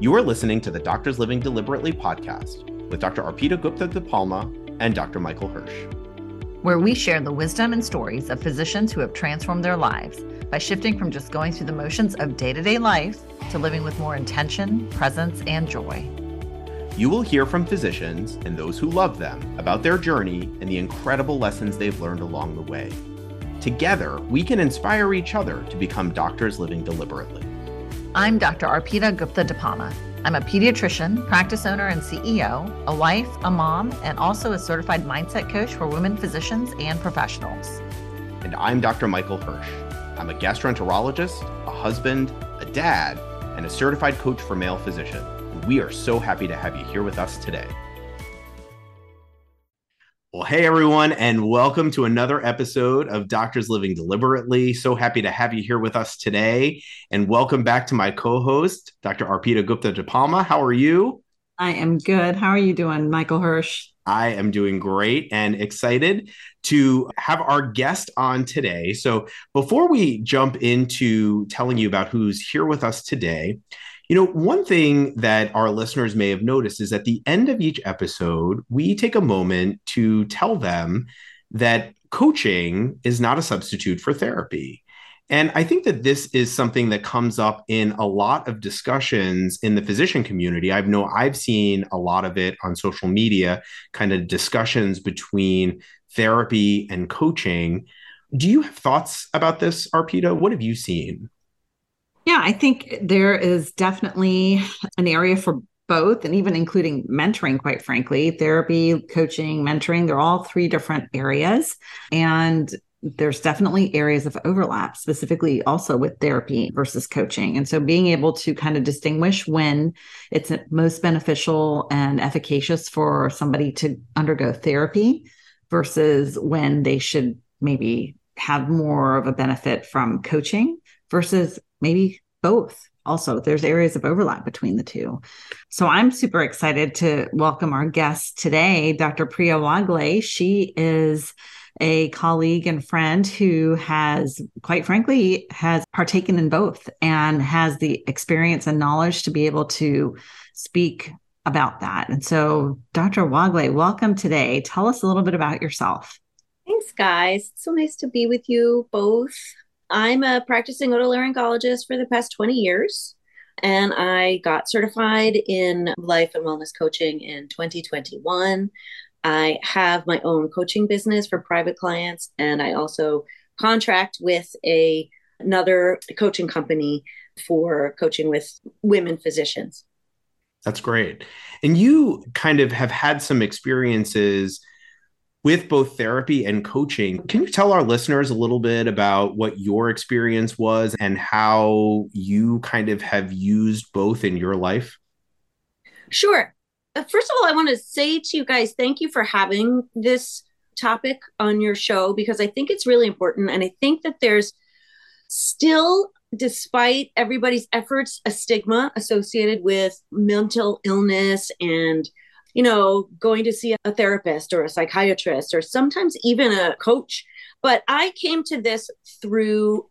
You are listening to the Doctors Living Deliberately podcast with Dr. Arpita Gupta DePalma and Dr. Michael Hersh, where we share the wisdom and stories of physicians who have transformed their lives by shifting from just going through the motions of day to day life to living with more intention, presence, and joy. You will hear from physicians and those who love them about their journey and the incredible lessons they've learned along the way. Together, we can inspire each other to become doctors living deliberately. I'm Dr. Arpita Gupta DePalma. I'm a pediatrician, practice owner, and CEO, a wife, a mom, and also a certified mindset coach for women physicians and professionals. And I'm Dr. Michael Hersh. I'm a gastroenterologist, a husband, a dad, and a certified coach for male physicians. We are so happy to have you here with us today. Well, hey everyone, and welcome to another episode of Doctors Living Deliberately. So happy to have you here with us today, and welcome back to my co-host, Dr. Arpita Gupta DePalma. How are you? I am good. How are you doing, Michael Hersh? I am doing great and excited to have our guest on today. So, before we jump into telling you about who's here with us today, you know, one thing that our listeners may have noticed is at the end of each episode, we take a moment to tell them that coaching is not a substitute for therapy. And I think that this is something that comes up in a lot of discussions in the physician community. I know I've seen a lot of it on social media, kind of discussions between therapy and coaching. Do you have thoughts about this, Arpita? What have you seen? Yeah, I think there is definitely an area for both, and even including mentoring, quite frankly, therapy, coaching, mentoring, they're all three different areas. And there's definitely areas of overlap, specifically also with therapy versus coaching. And so being able to kind of distinguish when it's most beneficial and efficacious for somebody to undergo therapy versus when they should maybe have more of a benefit from coaching versus maybe both also. There's areas of overlap between the two. So i'm super excited to welcome our guest today dr priya wagle. She is a colleague and friend who has quite frankly has partaken in both and has the experience and knowledge to be able to speak about that. And so dr wagle welcome today. Tell us a little bit about yourself. Thanks guys. It's so nice to be with you both I'm a practicing otolaryngologist for the past 20 years, and I got certified in life and wellness coaching in 2021. I have my own coaching business for private clients, and I also contract with a another coaching company for coaching with women physicians. That's great. And you kind of have had some experiences with both therapy and coaching. Can you tell our listeners a little bit about what your experience was and how you kind of have used both in your life? Sure. Uh, first of all, I want to say to you guys, thank you for having this topic on your show because I think it's really important. And I think that there's still, despite everybody's efforts, a stigma associated with mental illness and you know, going to see a therapist or a psychiatrist or sometimes even a coach. But I came to this through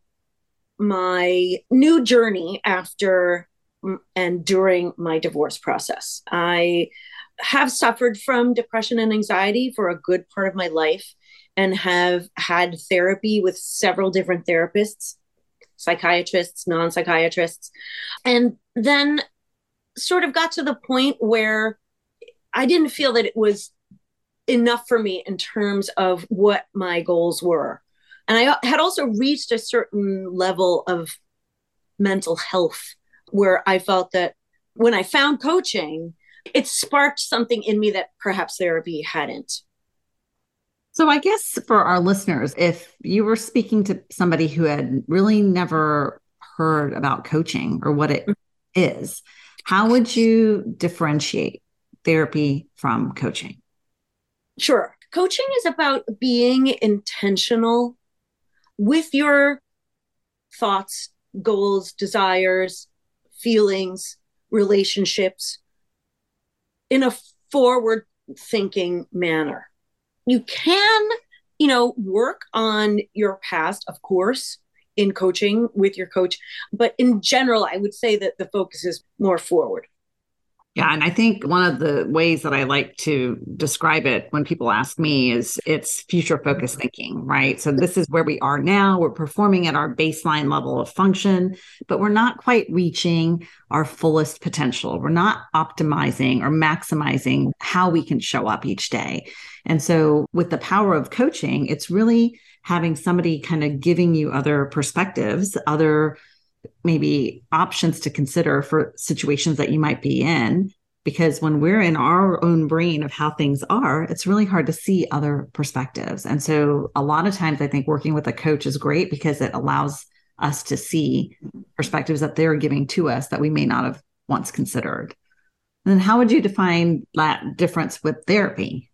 my new journey after and during my divorce process. I have suffered from depression and anxiety for a good part of my life and have had therapy with several different therapists, psychiatrists, non psychiatrists, and then sort of got to the point where I didn't feel that it was enough for me in terms of what my goals were. And I had also reached a certain level of mental health where I felt that when I found coaching, it sparked something in me that perhaps therapy hadn't. So, I guess for our listeners, if you were speaking to somebody who had really never heard about coaching or what it mm-hmm. is, how would you differentiate therapy from coaching? Sure. Coaching is about being intentional with your thoughts, goals, desires, feelings, relationships in a forward thinking manner. You can, you know, work on your past, of course, in coaching with your coach, but in general, I would say that the focus is more forward Yeah. And I think one of the ways that I like to describe it when people ask me is it's future focused mm-hmm. thinking, right? So this is where we are now. We're performing at our baseline level of function, but we're not quite reaching our fullest potential. We're not optimizing or maximizing how we can show up each day. And so with the power of coaching, it's really having somebody kind of giving you other perspectives, other maybe options to consider for situations that you might be in because when we're in our own brain of how things are it's really hard to see other perspectives and so a lot of times i think working with a coach is great because it allows us to see perspectives that they're giving to us that we may not have once considered and then how would you define that difference with therapy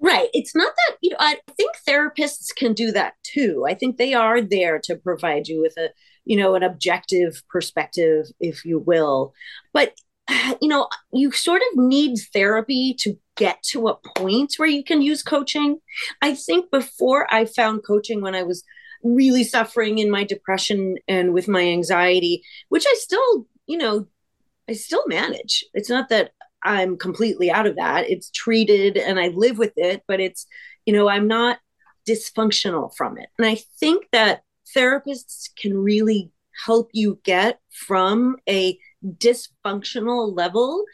Right. It's not that, you know, I think therapists can do that too. I think they are there to provide you with a you know, an objective perspective, if you will. But, you know, you sort of need therapy to get to a point where you can use coaching. I think before I found coaching when I was really suffering in my depression and with my anxiety, which I still, you know, I still manage. It's not that I'm completely out of that. It's treated and I live with it, but it's, you know, I'm not dysfunctional from it. And I think that therapists can really help you get from a dysfunctional level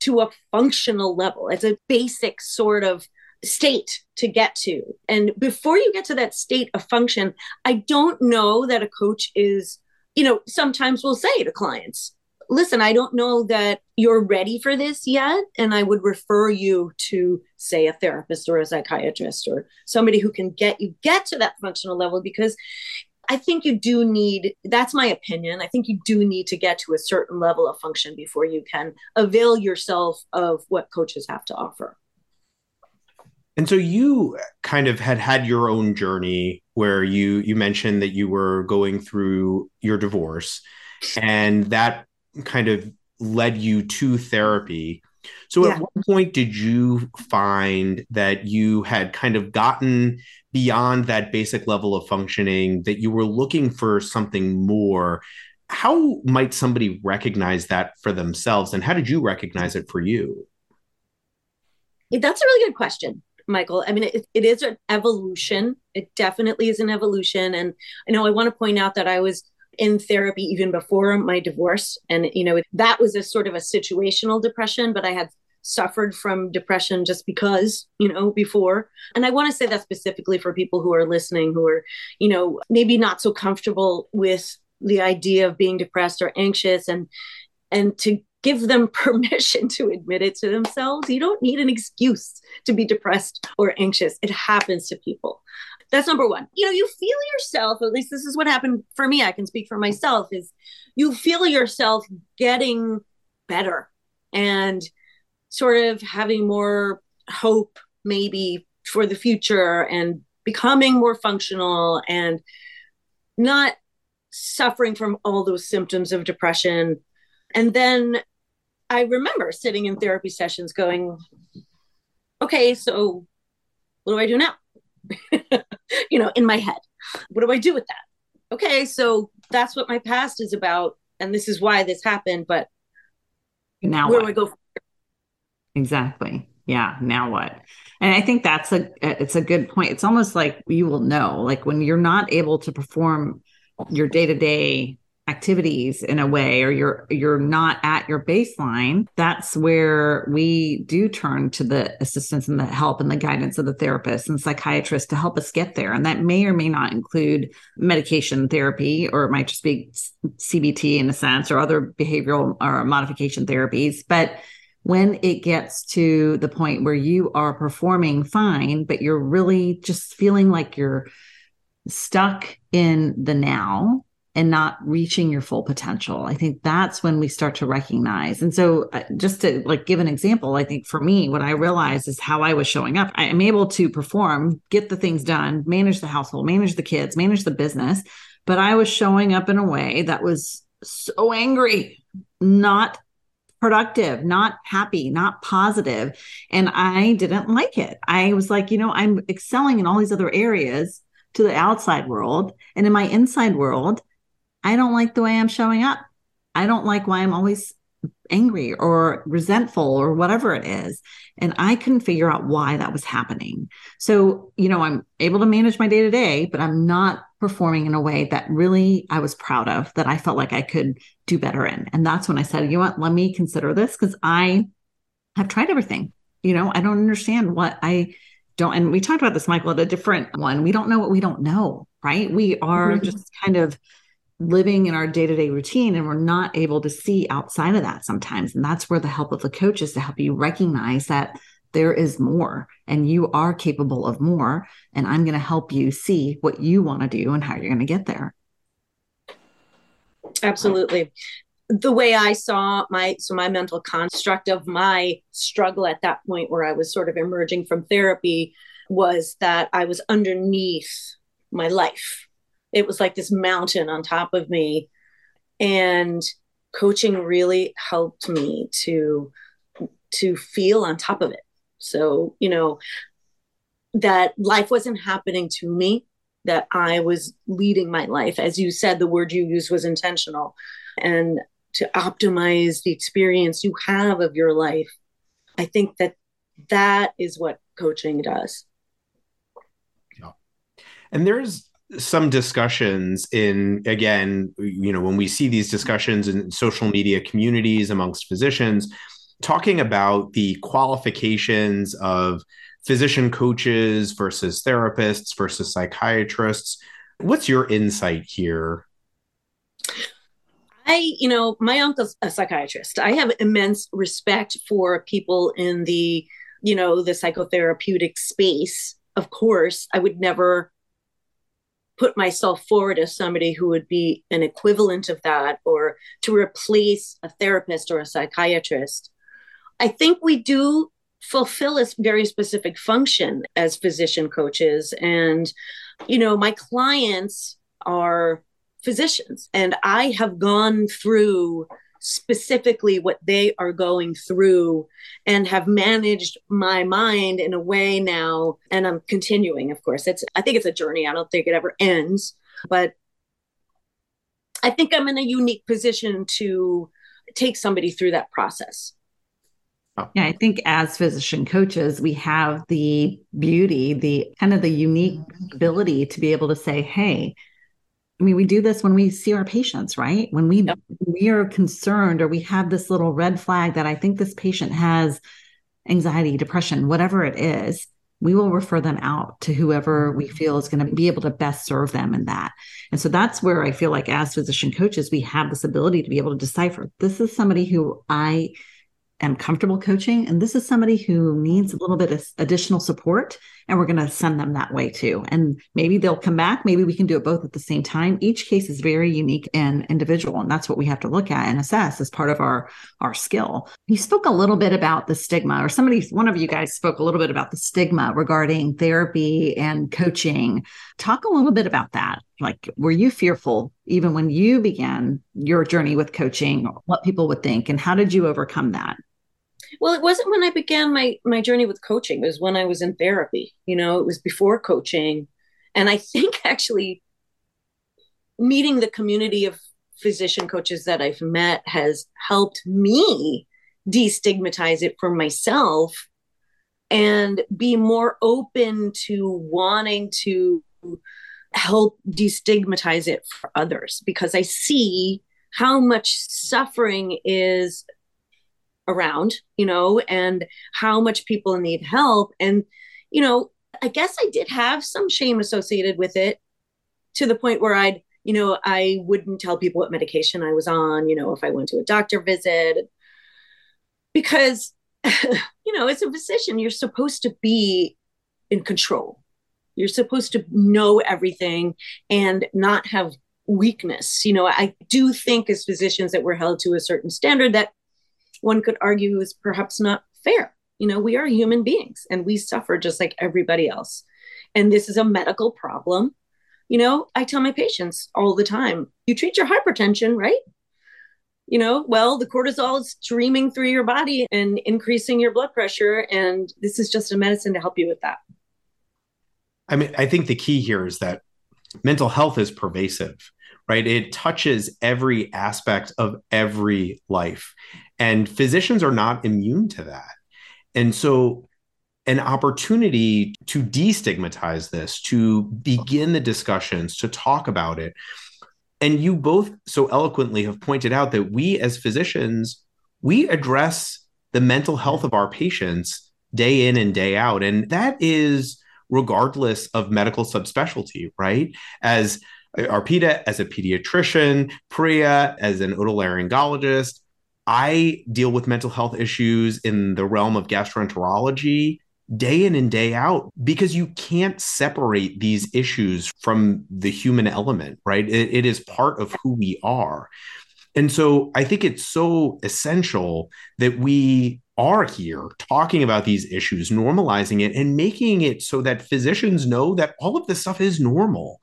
to a functional level. It's a basic sort of state to get to. And before you get to that state of function, I don't know that a coach is, you know, sometimes we'll say to clients, listen, I don't know that you're ready for this yet. And I would refer you to, say, a therapist or a psychiatrist or somebody who can get you get to that functional level because I think you do need, that's my opinion. I think you do need to get to a certain level of function before you can avail yourself of what coaches have to offer. And so you kind of had had your own journey where you you mentioned that you were going through your divorce and that kind of led you to therapy. So yeah. at what point did you find that you had kind of gotten beyond that basic level of functioning, that you were looking for something more? How might somebody recognize that for themselves? And how did you recognize it for you? That's a really good question. Michael. I mean, it, it is an evolution. It definitely is an evolution. And I know I want to point out that I was in therapy even before my divorce. And, you know, that was a sort of a situational depression, but I had suffered from depression just because, you know, before. And I want to say that specifically for people who are listening who are, you know, maybe not so comfortable with the idea of being depressed or anxious and and to give them permission to admit it to themselves. You don't need an excuse to be depressed or anxious. It happens to people. That's number one. You know, you feel yourself, at least this is what happened for me. I can speak for myself, is you feel yourself getting better and sort of having more hope, maybe for the future and becoming more functional and not suffering from all those symptoms of depression. And then I remember sitting in therapy sessions going, okay, so what do I do now? you know, in my head. What do I do with that? Okay, so that's what my past is about, and this is why this happened. But now where what? do I go? Exactly. Yeah. Now what? And I think that's a it's a good point. It's almost like you will know, like when you're not able to perform your day to day activities in a way or you're you're not at your baseline that's where we do turn to the assistance and the help and the guidance of the therapist and psychiatrist to help us get there. And that may or may not include medication therapy or it might just be CBT in a sense or other behavioral or modification therapies. But when it gets to the point where you are performing fine but you're really just feeling like you're stuck in the now and not reaching your full potential. I think that's when we start to recognize. And so uh, just to like give an example, I think for me what I realized is how I was showing up. I am able to perform, get the things done, manage the household, manage the kids, manage the business, but I was showing up in a way that was so angry, not productive, not happy, not positive, and I didn't like it. I was like, you know, I'm excelling in all these other areas to the outside world, and in my inside world, I don't like the way I'm showing up. I don't like why I'm always angry or resentful or whatever it is. And I couldn't figure out why that was happening. So, you know, I'm able to manage my day to day, but I'm not performing in a way that really I was proud of, that I felt like I could do better in. And that's when I said, you know what, let me consider this because I have tried everything. You know, I don't understand what I don't. And we talked about this, Michael, at a different one. We don't know what we don't know, right? We are mm-hmm. just kind of living in our day-to-day routine and we're not able to see outside of that sometimes. And that's where the help of the coach is to help you recognize that there is more and you are capable of more. And i'm going to help you see what you want to do and how you're going to get there. Absolutely. The way i saw my so my mental construct of my struggle at that point where i was sort of emerging from therapy was that i was underneath my life it was like this mountain on top of me. And coaching really helped me to to feel on top of it. So you know that life wasn't happening to me that i was leading my life. As you said the word you used was intentional. And to optimize the experience you have of your life i think that that is what coaching does. Yeah. And there's some discussions in again you know when we see these discussions in social media communities amongst physicians talking about the qualifications of physician coaches versus therapists versus psychiatrists what's your insight here? I you know my uncle's a psychiatrist. I have immense respect for people in the you know the psychotherapeutic space. Of course i would never put myself forward as somebody who would be an equivalent of that or to replace a therapist or a psychiatrist. I think we do fulfill a very specific function as physician coaches. And, you know, my clients are physicians, and I have gone through specifically what they are going through and have managed my mind in a way now. And i'm continuing of course. It's i think it's a journey. I don't think it ever ends but i think i'm in a unique position to take somebody through that process. Yeah, I think as physician coaches, we have the beauty, the kind of the unique ability to be able to say, hey, I mean, we do this when we see our patients, right? When we yep. we are concerned or we have this little red flag that I think this patient has anxiety, depression, whatever it is, we will refer them out to whoever we mm-hmm. feel is going to be able to best serve them in that. And so that's where I feel like as physician coaches, we have this ability to be able to decipher this is somebody who I am comfortable coaching. And this is somebody who needs a little bit of additional support. And we're going to send them that way too. And maybe they'll come back. Maybe we can do it both at the same time. Each case is very unique and individual. And that's what we have to look at and assess as part of our, our skill. You spoke a little bit about the stigma, or somebody, one of you guys spoke a little bit about the stigma regarding therapy and coaching. Talk a little bit about that. Like, were you fearful even when you began your journey with coaching, what people would think, and how did you overcome that? Well, it wasn't when I began my my journey with coaching. It was when I was in therapy. You know, it was before coaching, and I think actually meeting the community of physician coaches that I've met has helped me destigmatize it for myself and be more open to wanting to help destigmatize it for others because I see how much suffering is around, you know, and how much people need help. And, you know, I guess I did have some shame associated with it to the point where I'd, you know, I wouldn't tell people what medication I was on, you know, if I went to a doctor visit. Because, you know, as a physician, you're supposed to be in control. You're supposed to know everything and not have weakness. You know, I do think as physicians that we're held to a certain standard that one could argue is perhaps not fair. You know, we are human beings and we suffer just like everybody else. And this is a medical problem. You know, I tell my patients all the time you treat your hypertension, right? You know, well, the cortisol is streaming through your body and increasing your blood pressure. And this is just a medicine to help you with that. I mean, I think the key here is that mental health is pervasive, right? It touches every aspect of every life. And physicians are not immune to that. And so, an opportunity to destigmatize this, to begin the discussions, to talk about it. And you both so eloquently have pointed out that we as physicians, we address the mental health of our patients day in and day out. And that is regardless of medical subspecialty, right? As Arpita, as a pediatrician, Priya, as an otolaryngologist, I deal with mental health issues in the realm of gastroenterology day in and day out because you can't separate these issues from the human element, right? it, it is part of who we are. And so I think it's so essential that we are here talking about these issues, normalizing it, and making it so that physicians know that all of this stuff is normal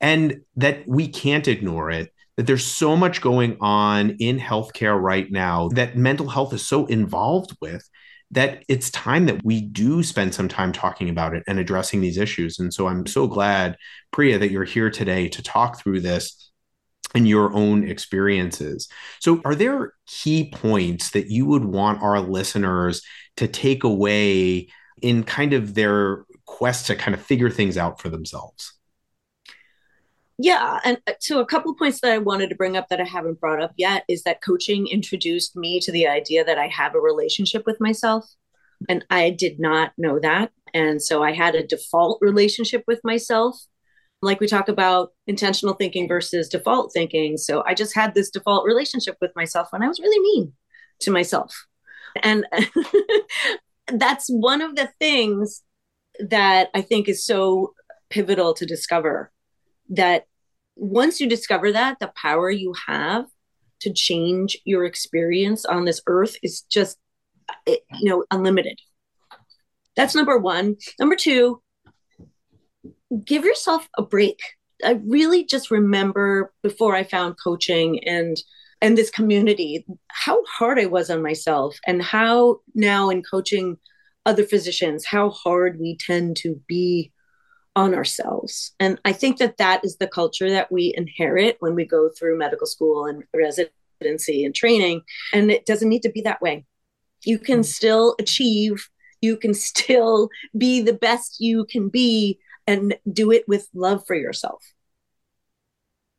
and that we can't ignore it. That there's so much going on in healthcare right now that mental health is so involved with that it's time that we do spend some time talking about it and addressing these issues. And so I'm so glad, Priya, that you're here today to talk through this and your own experiences. So, are there key points that you would want our listeners to take away in kind of their quest to kind of figure things out for themselves? Yeah. And uh, so, a couple points that I wanted to bring up that I haven't brought up yet is that coaching introduced me to the idea that I have a relationship with myself. And I did not know that. And so, I had a default relationship with myself like we talk about intentional thinking versus default thinking. So I just had this default relationship with myself when I was really mean to myself. And that's one of the things that I think is so pivotal to discover that once you discover that, the power you have to change your experience on this earth is just, you know, unlimited. That's number one. Number two, give yourself a break. I really just remember before I found coaching and and this community how hard I was on myself and how now in coaching other physicians how hard we tend to be on ourselves. And I think that that is the culture that we inherit when we go through medical school and residency and training and it doesn't need to be that way. You can mm. still achieve, you can still be the best you can be and do it with love for yourself.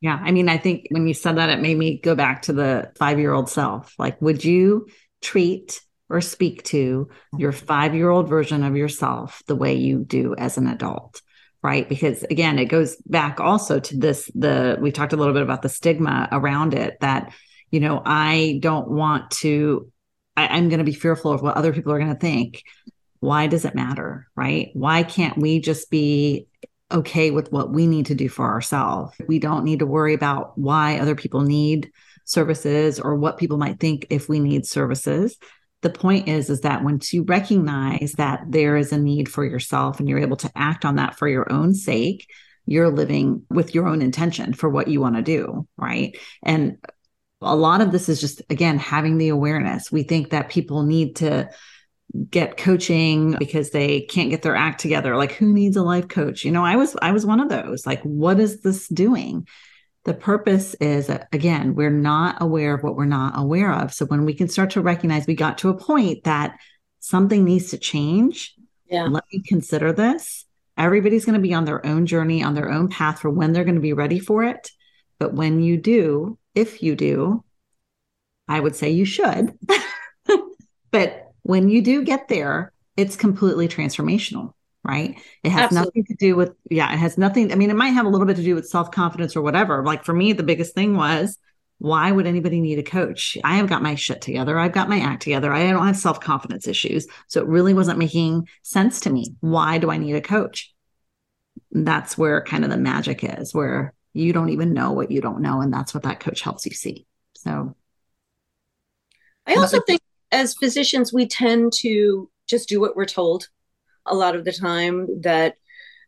Yeah. I mean, I think when you said that, it made me go back to the five year old self. Like, would you treat or speak to your five year old version of yourself the way you do as an adult? Right. Because again, it goes back also to this the, we talked a little bit about the stigma around it that, you know, I don't want to, I, I'm going to be fearful of what other people are going to think why does it matter? Right? Why can't we just be okay with what we need to do for ourselves? We don't need to worry about why other people need services or what people might think if we need services. The point is is that once you recognize that there is a need for yourself and you're able to act on that for your own sake, you're living with your own intention for what you want to do, right? And a lot of this is just again having the awareness. We think that people need to get coaching because they can't get their act together like who needs a life coach you know i was i was one of those like what is this doing the purpose is again we're not aware of what we're not aware of. So when we can start to recognize we got to a point that something needs to change. Yeah. Let me consider this. Everybody's going to be on their own journey on their own path for when they're going to be ready for it. But when you do if you do i would say you should. But when you do get there, it's completely transformational, right? It has Absolutely. nothing to do with, yeah, it has nothing. I mean, it might have a little bit to do with self confidence or whatever. Like for me, the biggest thing was, why would anybody need a coach? I have got my shit together. I've got my act together. I don't have self confidence issues. So it really wasn't making sense to me. Why do I need a coach? That's where kind of the magic is, where you don't even know what you don't know. And that's what that coach helps you see. So I also think as physicians, we tend to just do what we're told a lot of the time that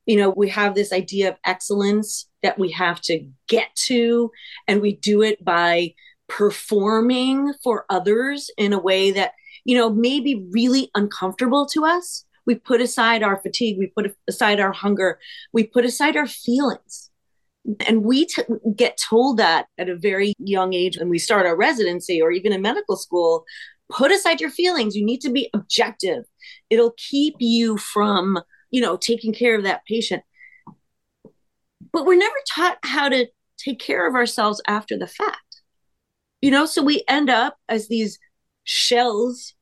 you know we have this idea of excellence that we have to get to and we do it by performing for others in a way that you know may be really uncomfortable to us. We put aside our fatigue we put aside our hunger we put aside our feelings. And we t- get told that at a very young age when we start our residency or even in medical school put aside your feelings. You need to be objective. It'll keep you from, you know, taking care of that patient. But we're never taught how to take care of ourselves after the fact. You know, so we end up as these shells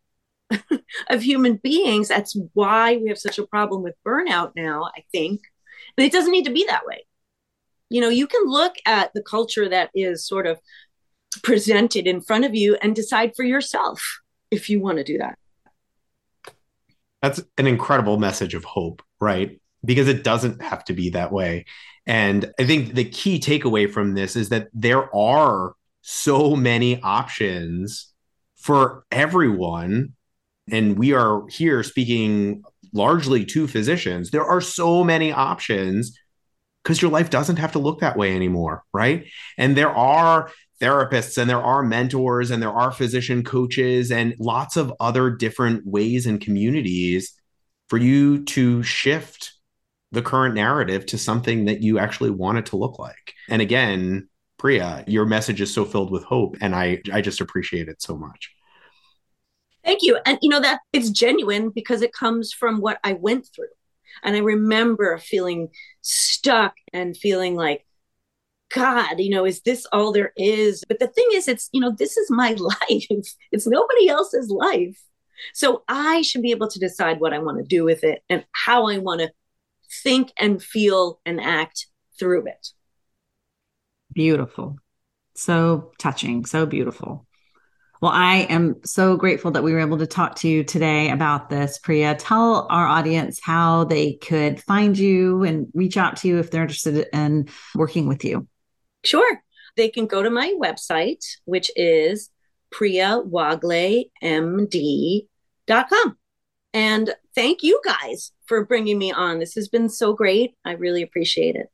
of human beings. That's why we have such a problem with burnout now, I think. But it doesn't need to be that way. You know, you can look at the culture that is sort of presented in front of you and decide for yourself if you want to do that. That's an incredible message of hope, right? Because it doesn't have to be that way. And I think the key takeaway from this is that there are so many options for everyone. And we are here speaking largely to physicians. There are so many options because your life doesn't have to look that way anymore, right? And there are therapists and there are mentors and there are physician coaches and lots of other different ways and communities for you to shift the current narrative to something that you actually want it to look like. And again, Priya, your message is so filled with hope and I I just appreciate it so much. Thank you. And you know that it's genuine because it comes from what I went through. And I remember feeling stuck and feeling like God, you know, is this all there is? But the thing is, it's, you know, this is my life. It's nobody else's life. So I should be able to decide what I want to do with it and how I want to think and feel and act through it. Beautiful. So touching, so beautiful. Well, I am so grateful that we were able to talk to you today about this, Priya. Tell our audience how they could find you and reach out to you if they're interested in working with you. Sure. They can go to my website, which is priyawagle.md.com. And thank you guys for bringing me on. This has been so great. I really appreciate it.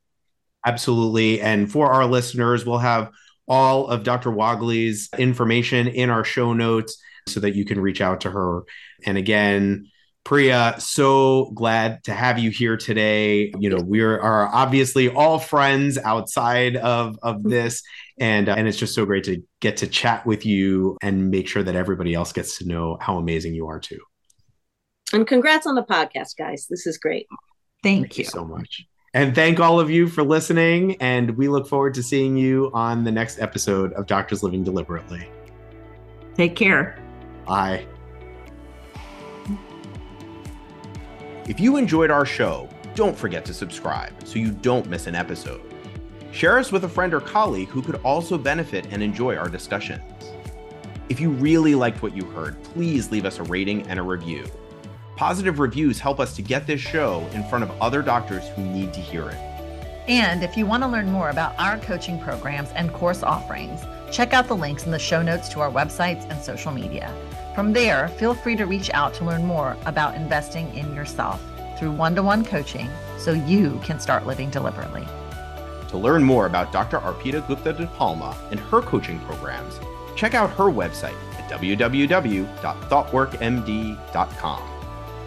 Absolutely. And for our listeners, we'll have all of Dr. Wagle's information in our show notes so that you can reach out to her. And again, Priya, so glad to have you here today. You know, we are, are obviously all friends outside of of this, and uh, and it's just so great to get to chat with you and make sure that everybody else gets to know how amazing you are too. And congrats on the podcast, guys. This is great. Thank, Thank you. you so much. And thank all of you for listening. And we look forward to seeing you on the next episode of Doctors Living Deliberately. Take care. Bye. If you enjoyed our show, don't forget to subscribe so you don't miss an episode. Share us with a friend or colleague who could also benefit and enjoy our discussions. If you really liked what you heard, please leave us a rating and a review. Positive reviews help us to get this show in front of other doctors who need to hear it. And if you want to learn more about our coaching programs and course offerings, check out the links in the show notes to our websites and social media. From there, feel free to reach out to learn more about investing in yourself through one to one coaching so you can start living deliberately. To learn more about Dr. Arpita Gupta DePalma and her coaching programs, check out her website at www.thoughtworkmd.com.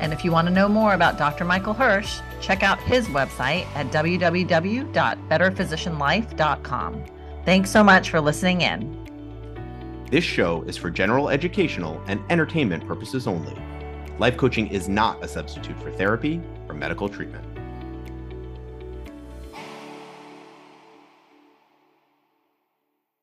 And if you want to know more about Dr. Michael Hersh, check out his website at www.betterphysicianlife.com. Thanks so much for listening in. This show is for general educational and entertainment purposes only. Life coaching is not a substitute for therapy or medical treatment.